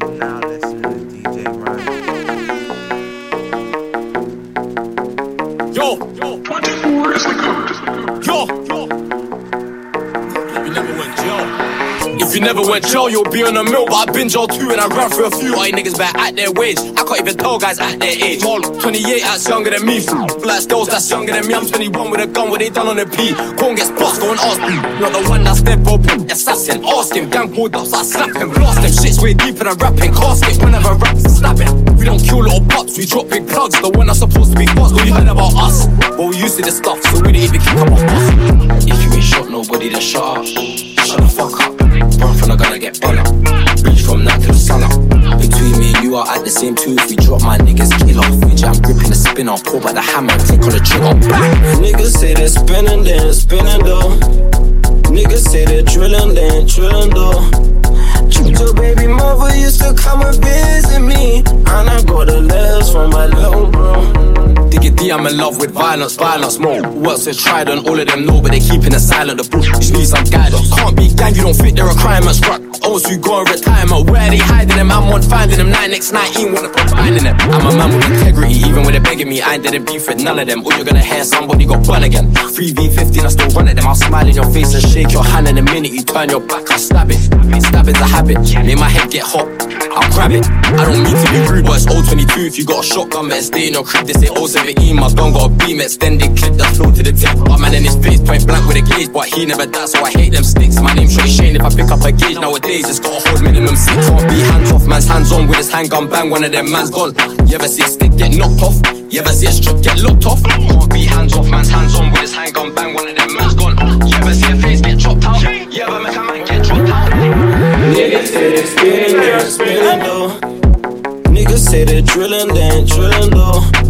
Yo, yo, 24 is the code. yo, If you never went jail, you'll be on a mill. But I've been jail too, and I ran through a few. All you niggas better at their wage. I can't even tell guys at their age. All 28, that's younger than me. Black girls, that's younger than me. I'm 21 with a gun, what they done on the P. Corn gets bust, go and ask me. Not the one that's dead, bro. Assassin, ask him. Gang pulled up, so I slap him. Blast him. Shit's way deeper than rapping. Casket, whenever raps, snap it. We don't kill little pups, we drop big plugs. The one that's supposed to be boss, but you heard about us. But we used to this stuff, so we didn't even kick up our bus. If you ain't shot nobody, then shut. Shut the fuck up. And you at the same tooth. We drop my niggas, kill off. We jam, gripping the spinner, pull by the hammer, click on the trigger. Niggas say they're spinning, then spinning though. Niggas say they're drilling, then drilling though. Your baby mother used to come and visit me, and I got the letters from my little bro. Diggity, I'm in love with violence, violence more. Works with tried and all of them know, but they keeping it silent. The bush just need some guidance. Can't be gang, you don't fit their requirements. Right? Also, you go and in retirement. Where they hiding them? I'm on finding them. 9x19, wanna put finding them. I'm a man with integrity, even when they're begging me. I didn't beef with none of them. Or you're gonna hear somebody got bun again. 3v15, I still run at them. I'll smile in your face and shake your hand in a minute. You turn your back, I'll stab it. Stabbing's a habit. Make my head get hot. I'll grab it. I don't mean to be rude, but it's 022. If you got a shotgun, better stay in your crib. They say 017. My gun got a beam, extended clip that flow to the tip. My man in his face, point blank with a gauge, but he never dies, so I hate them sticks. My name's Shorty Shane. If I pick up a gauge nowadays, it's got a hold minimum six. Can't be hands off, man's hands on with his handgun. Bang, one of them man's gone. You ever see a stick get knocked off? You ever see a strip get looked off? Can't be hands off, man's hands on with his handgun. Bang, one of them man's gone. You ever see a face get chopped out? You ever make a man get dropped out? Niggas say they're spinning, then spinning though. Niggas say they're drilling, then drilling though.